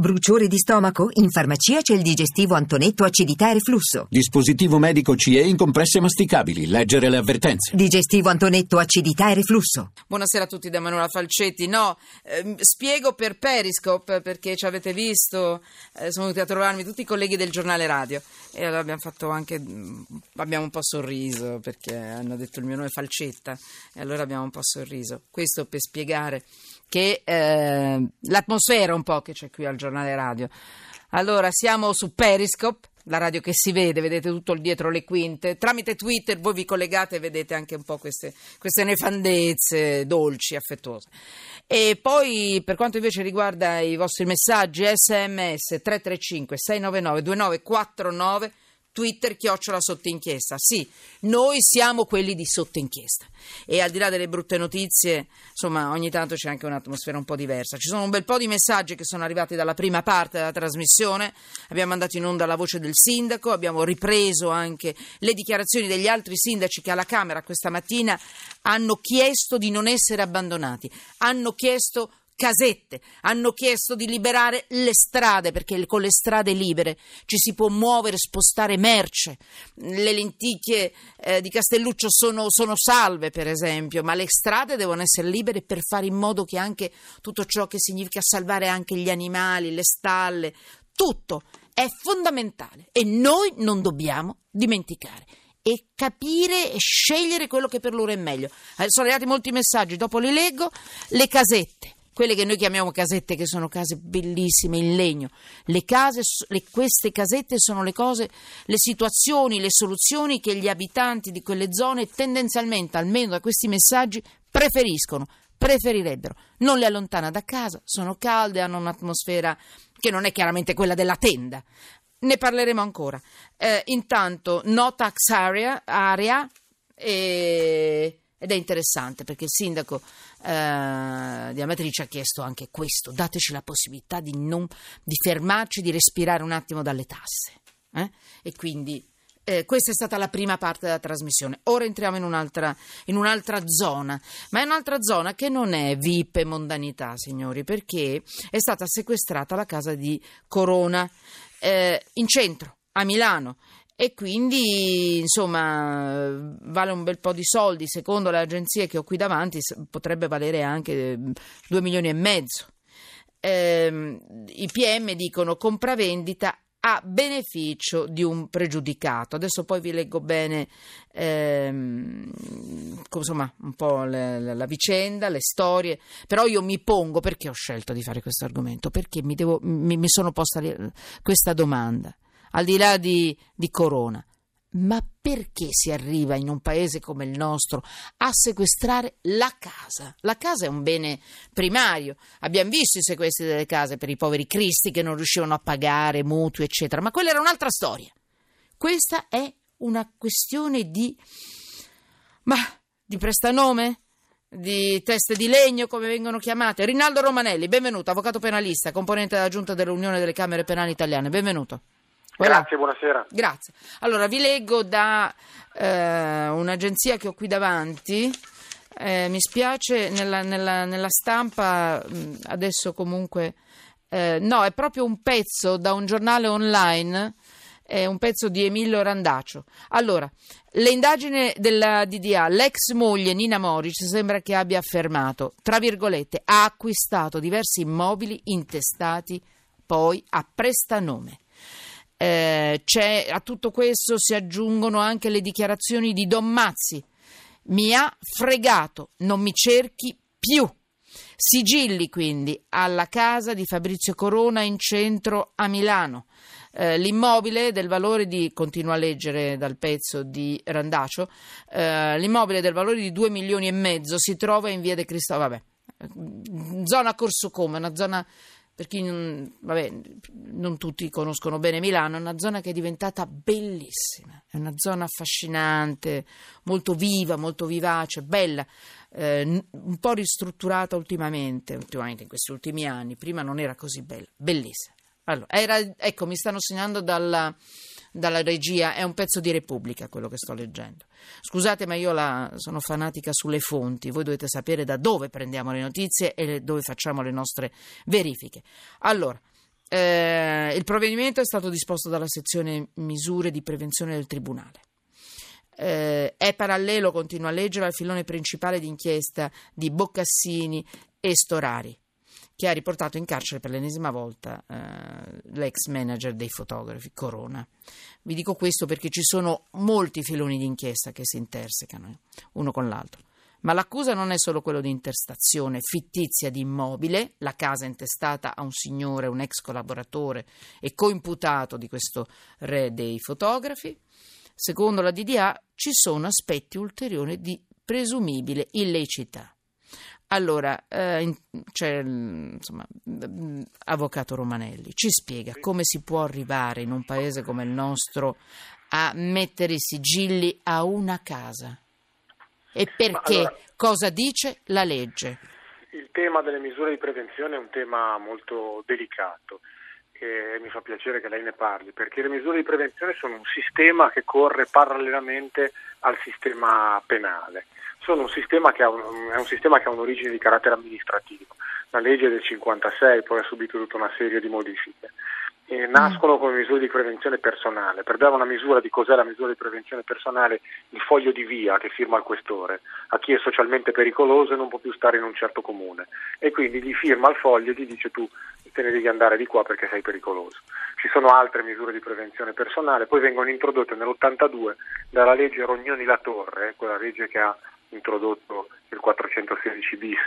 Bruciore di stomaco? In farmacia c'è il digestivo Antonetto acidità e reflusso. Dispositivo medico CE in compresse masticabili. Leggere le avvertenze. Digestivo Antonetto acidità e reflusso. Buonasera a tutti da Manuela Falcetti. No, ehm, spiego per Periscope perché ci avete visto, eh, sono venuti a trovarmi tutti i colleghi del giornale radio e allora abbiamo fatto anche, mm, abbiamo un po' sorriso perché hanno detto il mio nome è Falcetta e allora abbiamo un po' sorriso. Questo per spiegare che eh, l'atmosfera un po' che c'è qui al giornale radio. Allora, siamo su Periscope, la radio che si vede, vedete tutto dietro le quinte. Tramite Twitter voi vi collegate e vedete anche un po' queste, queste nefandezze dolci, affettuose. E poi, per quanto invece riguarda i vostri messaggi, sms 335 699 2949 Twitter chiocciola sotto inchiesta. Sì, noi siamo quelli di sotto inchiesta. E al di là delle brutte notizie, insomma, ogni tanto c'è anche un'atmosfera un po' diversa. Ci sono un bel po' di messaggi che sono arrivati dalla prima parte della trasmissione. Abbiamo mandato in onda la voce del sindaco, abbiamo ripreso anche le dichiarazioni degli altri sindaci che alla Camera questa mattina hanno chiesto di non essere abbandonati, hanno chiesto casette, hanno chiesto di liberare le strade perché con le strade libere ci si può muovere, spostare merce. Le lenticchie eh, di Castelluccio sono, sono salve, per esempio, ma le strade devono essere libere per fare in modo che anche tutto ciò che significa salvare anche gli animali, le stalle, tutto è fondamentale e noi non dobbiamo dimenticare e capire e scegliere quello che per loro è meglio. Eh, sono arrivati molti messaggi, dopo li leggo. Le casette quelle che noi chiamiamo casette, che sono case bellissime in legno. Le case, le, queste casette sono le cose, le situazioni, le soluzioni che gli abitanti di quelle zone tendenzialmente, almeno da questi messaggi, preferiscono preferirebbero. Non le allontana da casa, sono calde, hanno un'atmosfera che non è chiaramente quella della tenda. Ne parleremo ancora. Eh, intanto, no tax area, area e ed è interessante perché il sindaco eh, di Amatrice ha chiesto anche questo: dateci la possibilità di, non, di fermarci, di respirare un attimo dalle tasse. Eh? E quindi eh, questa è stata la prima parte della trasmissione. Ora entriamo in un'altra, in un'altra, zona, ma è un'altra zona che non è VIP e mondanità, signori, perché è stata sequestrata la casa di Corona eh, in centro, a Milano e quindi insomma vale un bel po' di soldi. Secondo le agenzie che ho qui davanti potrebbe valere anche 2 mm, milioni e mezzo. Eh, i PM dicono compravendita a beneficio di un pregiudicato. Adesso poi vi leggo bene ehm, insomma, un po' le, la, la vicenda, le storie, però io mi pongo perché ho scelto di fare questo argomento, perché mi, devo, mi, mi sono posta questa domanda al di là di, di Corona. Ma perché si arriva in un paese come il nostro a sequestrare la casa? La casa è un bene primario. Abbiamo visto i sequestri delle case per i poveri cristi che non riuscivano a pagare mutui, eccetera, ma quella era un'altra storia. Questa è una questione di. ma di prestanome? Di teste di legno, come vengono chiamate? Rinaldo Romanelli, benvenuto, avvocato penalista, componente della giunta dell'Unione delle Camere Penali Italiane, benvenuto. Grazie, buonasera. Grazie. Allora, vi leggo da eh, un'agenzia che ho qui davanti. Eh, mi spiace, nella, nella, nella stampa, adesso comunque... Eh, no, è proprio un pezzo da un giornale online, è un pezzo di Emilio Randaccio. Allora, le indagini della DDA, l'ex moglie Nina Moric sembra che abbia affermato, tra virgolette, ha acquistato diversi immobili intestati poi a prestanome. Eh, a tutto questo si aggiungono anche le dichiarazioni di Don Mazzi. Mi ha fregato, non mi cerchi più. Sigilli quindi alla casa di Fabrizio Corona in centro a Milano. Eh, l'immobile del valore di, continuo a leggere dal pezzo di Randaccio, eh, l'immobile del valore di 2 milioni e mezzo si trova in via De Cristo, vabbè, zona Corso Come, una zona per chi non, vabbè, non tutti conoscono bene Milano, è una zona che è diventata bellissima, è una zona affascinante, molto viva, molto vivace, bella, eh, un po' ristrutturata ultimamente, ultimamente, in questi ultimi anni, prima non era così bella, bellissima. Allora, era, ecco, mi stanno segnando dalla dalla regia, è un pezzo di Repubblica quello che sto leggendo. Scusate, ma io la, sono fanatica sulle fonti, voi dovete sapere da dove prendiamo le notizie e dove facciamo le nostre verifiche. Allora, Eh, il provvedimento è stato disposto dalla sezione misure di prevenzione del Tribunale. Eh, è parallelo, continua a leggere, al filone principale d'inchiesta di Boccassini e Storari, che ha riportato in carcere per l'ennesima volta eh, l'ex manager dei fotografi, Corona. Vi dico questo perché ci sono molti filoni d'inchiesta che si intersecano uno con l'altro. Ma l'accusa non è solo quello di interstazione fittizia di immobile, la casa intestata a un signore, un ex collaboratore e coimputato di questo re dei fotografi. Secondo la DDA ci sono aspetti ulteriori di presumibile illecità. Allora, eh, c'è insomma, avvocato Romanelli, ci spiega come si può arrivare in un paese come il nostro a mettere i sigilli a una casa? E perché? Allora, Cosa dice la legge? Il tema delle misure di prevenzione è un tema molto delicato e mi fa piacere che lei ne parli, perché le misure di prevenzione sono un sistema che corre parallelamente al sistema penale. Sono un sistema che ha un, è un sistema che ha un'origine di carattere amministrativo. La legge del 56 poi ha subito tutta una serie di modifiche eh, nascono come misure di prevenzione personale. Per dare una misura di cos'è la misura di prevenzione personale, il foglio di via che firma il questore a chi è socialmente pericoloso e non può più stare in un certo comune e quindi gli firma il foglio e gli dice tu te ne devi andare di qua perché sei pericoloso. Ci sono altre misure di prevenzione personale, poi vengono introdotte nell'82 dalla legge Rognoni La Torre, quella legge che ha introdotto il 416 bis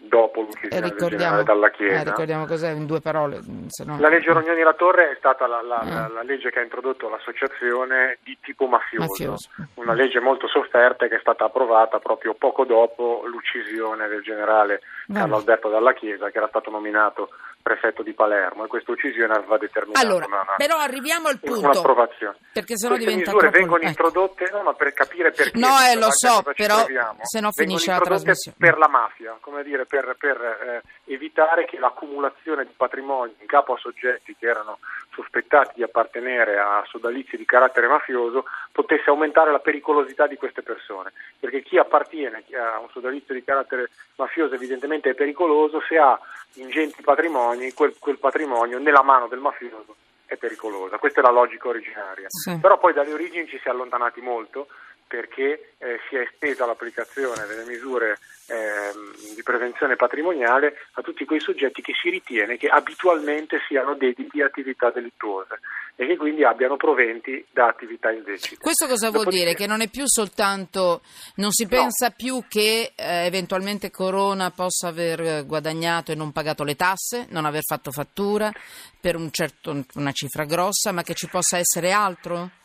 dopo l'uccisione del generale dalla Chiesa. Eh, ricordiamo cos'è in due parole. No... La legge Rognoni La Torre è stata la, la, eh. la, la, legge che ha introdotto l'associazione di tipo mafioso, mafioso, una legge molto sofferta che è stata approvata proprio poco dopo l'uccisione del generale Carlo Alberto Dalla Chiesa che era stato nominato prefetto di Palermo e questa uccisione aveva determinato allora, una, una, però arriviamo al punto un'approvazione perché sennò queste diventa misure troppo... vengono ecco. introdotte no, ma per capire perché no eh, lo so però se no finisce la trasmissione per la mafia come dire per, per eh, evitare che l'accumulazione di patrimonio in capo a soggetti che erano sospettati di appartenere a sodalizi di carattere mafioso potesse aumentare la pericolosità di queste persone perché chi appartiene a un sodalizio di carattere mafioso evidentemente è pericoloso se ha ingenti patrimoni, quel, quel patrimonio nella mano del mafioso è pericolosa. Questa è la logica originaria. Sì. Però poi dalle origini ci si è allontanati molto perché eh, si è estesa l'applicazione delle misure eh, di prevenzione patrimoniale a tutti quei soggetti che si ritiene che abitualmente siano dediti a attività delittuose e che quindi abbiano proventi da attività illecite. Questo cosa vuol dire? Che non è più soltanto, non si pensa no. più che eh, eventualmente Corona possa aver guadagnato e non pagato le tasse, non aver fatto fattura per un certo, una cifra grossa, ma che ci possa essere altro?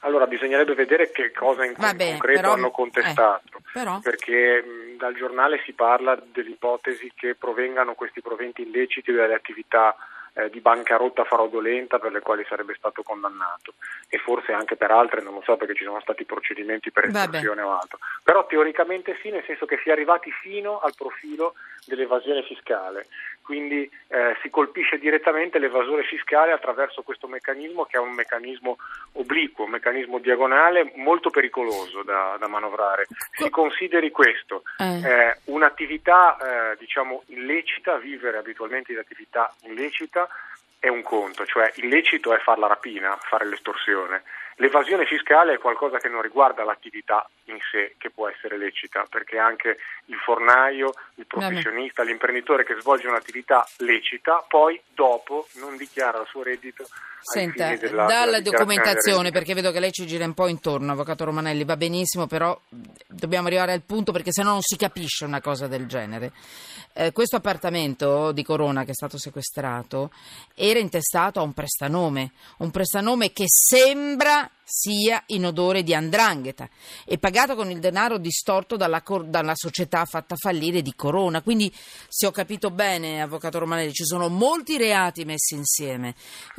Allora bisognerebbe vedere che cosa in bene, concreto però, hanno contestato, eh, perché mh, dal giornale si parla dell'ipotesi che provengano questi proventi illeciti dalle attività eh, di bancarotta fraudolenta per le quali sarebbe stato condannato. E forse anche per altre, non lo so perché ci sono stati procedimenti per estorsione o altro, però teoricamente sì, nel senso che si è arrivati fino al profilo dell'evasione fiscale, quindi eh, si colpisce direttamente l'evasore fiscale attraverso questo meccanismo che è un meccanismo obliquo, un meccanismo diagonale molto pericoloso da, da manovrare. Si consideri questo, eh. Eh, un'attività eh, diciamo illecita, vivere abitualmente di attività illecita è un conto, cioè illecito è fare la rapina, fare l'estorsione. L'evasione fiscale è qualcosa che non riguarda l'attività in sé, che può essere lecita, perché anche il fornaio, il professionista, l'imprenditore che svolge un'attività lecita, poi dopo non dichiara il suo reddito. Senta, della, dalla della documentazione, perché vedo che lei ci gira un po' intorno, Avvocato Romanelli, va benissimo, però dobbiamo arrivare al punto perché sennò non si capisce una cosa del genere. Eh, questo appartamento di Corona che è stato sequestrato era intestato a un prestanome, un prestanome che sembra sia in odore di andrangheta e pagato con il denaro distorto dalla, dalla, società fatta fallire di Corona. Quindi, se ho capito bene, Avvocato Romanelli, ci sono molti reati messi insieme.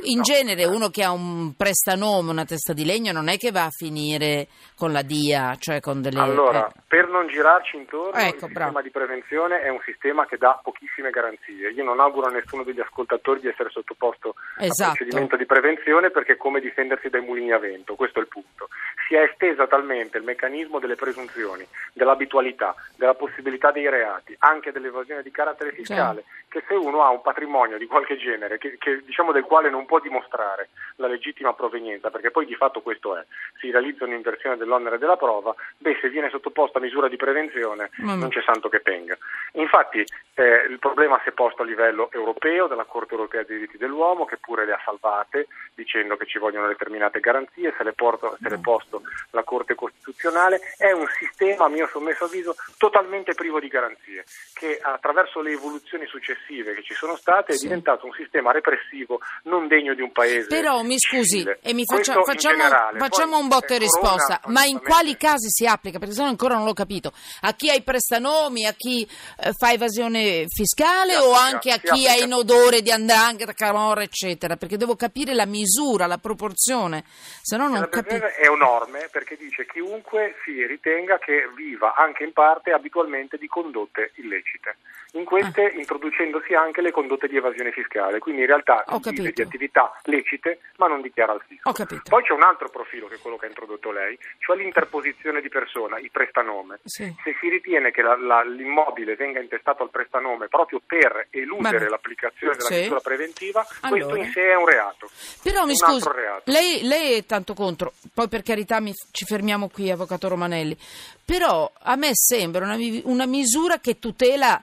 In no. genere uno che ha un prestanome, una testa di legno, non è che va a finire con la DIA, cioè con delle... Allora, eh. per non girarci intorno, ecco, il sistema bravo. di prevenzione è un sistema che dà pochissime garanzie. Io non auguro a nessuno degli ascoltatori di essere sottoposto esatto. a procedimento di prevenzione perché è come difendersi dai mulini a vento questo è il punto si è estesa talmente il meccanismo delle presunzioni, dell'abitualità, della possibilità dei reati, anche dell'evasione di carattere fiscale, certo. che se uno ha un patrimonio di qualche genere, che, che, diciamo del quale non può dimostrare la legittima provenienza, perché poi di fatto questo è, si realizza un'inversione dell'onere della prova, beh se viene sottoposta a misura di prevenzione mm. non c'è santo che penga. Infatti eh, il problema si è posto a livello europeo, dalla Corte europea dei diritti dell'uomo, che pure le ha salvate, dicendo che ci vogliono determinate garanzie, se le, porto, se mm. posto la Corte Costituzionale, è un sistema, a mio sommesso avviso, totalmente privo di garanzie, che attraverso le evoluzioni successive che ci sono state sì. è diventato un sistema repressivo non degno di un paese. Però mi scusi civile. e mi faccia, facciamo, facciamo un botto e risposta, ma in quali casi si applica? Perché se no ancora non l'ho capito. A chi ha i prestanomi, a chi eh, fa evasione fiscale o anche a chi ha in odore di andrangheta, camorra, eccetera? Perché devo capire la misura, la proporzione, se no non capisco. È enorme norme perché dice chiunque si ritenga che viva anche in parte abitualmente di condotte illecite. In queste ah. introducendosi anche le condotte di evasione fiscale, quindi in realtà vive di attività lecite ma non dichiara il fisco. Poi c'è un altro profilo che è quello che ha introdotto lei, cioè l'interposizione di persona, il prestanome. Sì. Se si ritiene che la, la, l'immobile venga intestato al prestanome proprio per eludere l'applicazione della sì. misura preventiva, allora. questo in sé è un reato. Però mi scusi, lei, lei, è tanto contro, poi per carità mi, ci fermiamo qui, Avvocato Romanelli, però a me sembra una, una misura che tutela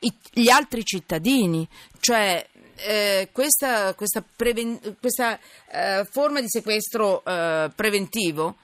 i, gli altri cittadini, cioè eh, questa, questa, preven- questa eh, forma di sequestro eh, preventivo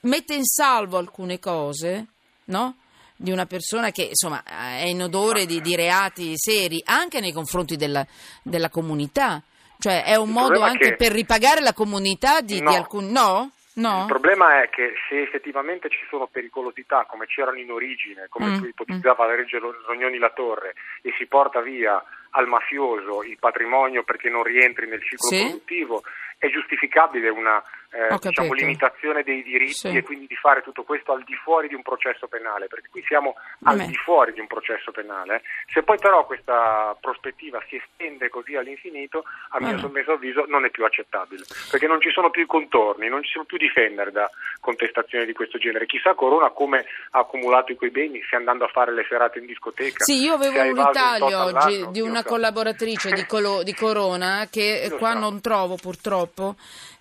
mette in salvo alcune cose, no? di una persona che insomma è in odore di, di reati seri anche nei confronti della, della comunità. Cioè è un modo anche che... per ripagare la comunità di, no. di alcuni... No? No. Il problema è che se effettivamente ci sono pericolosità come c'erano in origine, come mm. ipotizzava la legge Rognoni La Torre, e si porta via al mafioso il patrimonio perché non rientri nel ciclo sì? produttivo, è giustificabile una eh, diciamo, limitazione dei diritti sì. e quindi di fare tutto questo al di fuori di un processo penale, perché qui siamo al di fuori di un processo penale. Se poi però questa prospettiva si estende così all'infinito, a mio sommesso avviso non è più accettabile, perché non ci sono più i contorni, non ci sono più difendere da contestazioni di questo genere. Chissà Corona come ha accumulato i quei beni, se andando a fare le serate in discoteca. Sì, io avevo un ritaglio oggi di una collaboratrice di, Colo, di Corona che qua non trovo purtroppo,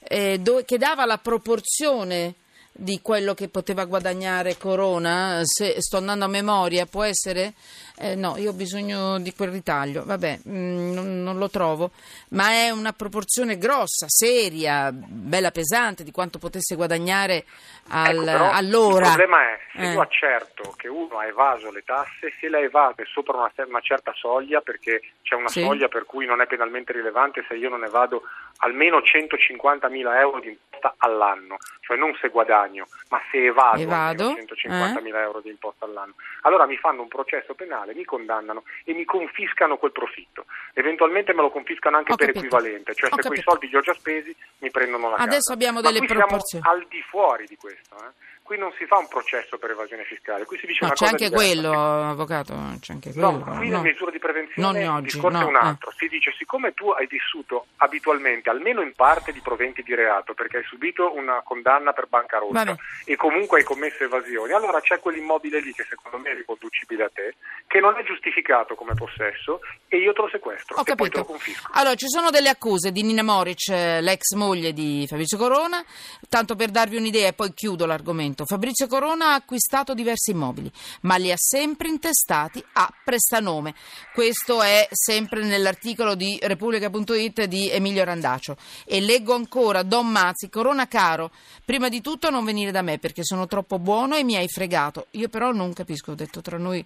eh, do, che dava la proporzione di quello che poteva guadagnare Corona, se sto andando a memoria, può essere? Eh, no, io ho bisogno di quel ritaglio, vabbè, mh, mm, non, non, lo trovo, ma è una proporzione grossa, seria, bella pesante di quanto potesse guadagnare al, ecco, all'ora. Il problema è, se eh. io accerto che uno ha evaso le tasse, se le ha evase sopra una, una certa soglia, perché c'è una sì. soglia per cui non è penalmente rilevante se io non evado almeno 150 mila euro di imposta all'anno, cioè non se guadagno, ma se evado, evado 150 mila eh. euro di imposta all'anno. Allora mi fanno un processo penale, mi condannano e mi confiscano quel profitto. Eventualmente me lo confiscano anche ho per capito. equivalente, cioè ho se capito. quei soldi li ho già spesi mi prendono la Adesso casa. abbiamo delle ma proporzioni. Siamo al di fuori di questo. Eh? Qui non si fa un processo per evasione fiscale, qui si dice no, una c'è cosa anche quello, avvocato, c'è anche quello. No, qui no. la misura di prevenzione non il discorso no, è un altro. Eh. Si dice, siccome tu hai vissuto abitualmente, almeno in parte, di proventi di reato, perché hai subito una condanna per bancarotta Vabbè. e comunque hai commesso evasioni, allora c'è quell'immobile lì che secondo me è riconducibile a te, che non è giustificato come possesso e io te lo sequestro Ho e capito. poi te lo confisco. Allora, ci sono delle accuse di Nina Moric, l'ex moglie di Fabrizio Corona, tanto per darvi un'idea e poi chiudo l'argomento. Fabrizio Corona ha acquistato diversi immobili, ma li ha sempre intestati a prestanome. Questo è sempre nell'articolo di Repubblica.it di Emilio Randaccio. E leggo ancora, Don Mazzi, Corona caro, prima di tutto non venire da me perché sono troppo buono e mi hai fregato. Io però non capisco, ho detto tra noi,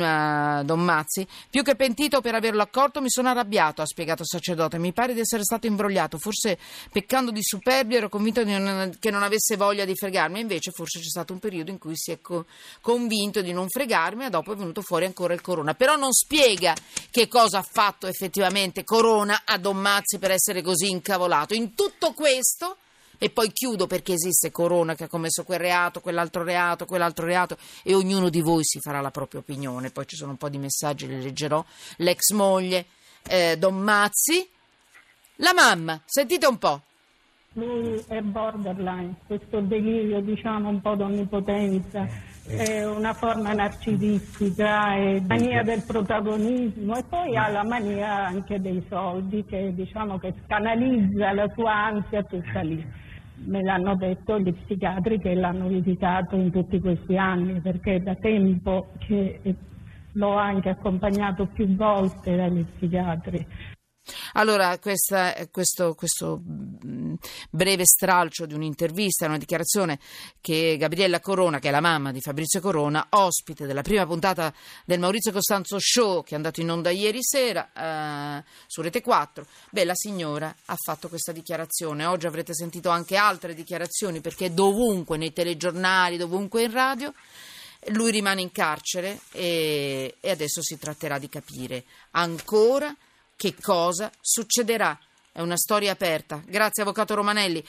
continua Don Mazzi. Più che pentito per averlo accorto mi sono arrabbiato, ha spiegato il sacerdote. Mi pare di essere stato imbrogliato, forse peccando di superbia ero convinto che non avesse voglia di fregarmi, invece forse c'è stato un periodo in cui si è co- convinto di non fregarmi e dopo è venuto fuori ancora il Corona. Però non spiega che cosa ha fatto effettivamente Corona a Don Mazzi per essere così incavolato. In tutto questo e poi chiudo perché esiste Corona che ha commesso quel reato, quell'altro reato, quell'altro reato e ognuno di voi si farà la propria opinione. Poi ci sono un po' di messaggi, li leggerò. L'ex moglie, eh, Don Mazzi, la mamma, sentite un po'. Lui è borderline, questo delirio diciamo un po' d'onnipotenza, è una forma narcisistica, è mania del protagonismo e poi ha la mania anche dei soldi che diciamo che scanalizza la sua ansia tutta lì. Me l'hanno detto gli psichiatri che l'hanno visitato in tutti questi anni perché da tempo che l'ho anche accompagnato più volte dagli psichiatri. Allora, questa, questo, questo, mm, breve stralcio di un'intervista, una dichiarazione che Gabriella Corona, che è la mamma di Fabrizio Corona, ospite della prima puntata del Maurizio Costanzo Show, che è andato in onda ieri sera eh, su Rete 4, beh, la signora ha fatto questa dichiarazione. Oggi avrete sentito anche altre dichiarazioni, perché dovunque, nei telegiornali, dovunque in radio, lui rimane in carcere e, e adesso si tratterà di capire ancora che cosa succederà. È una storia aperta. Grazie, Avvocato Romanelli.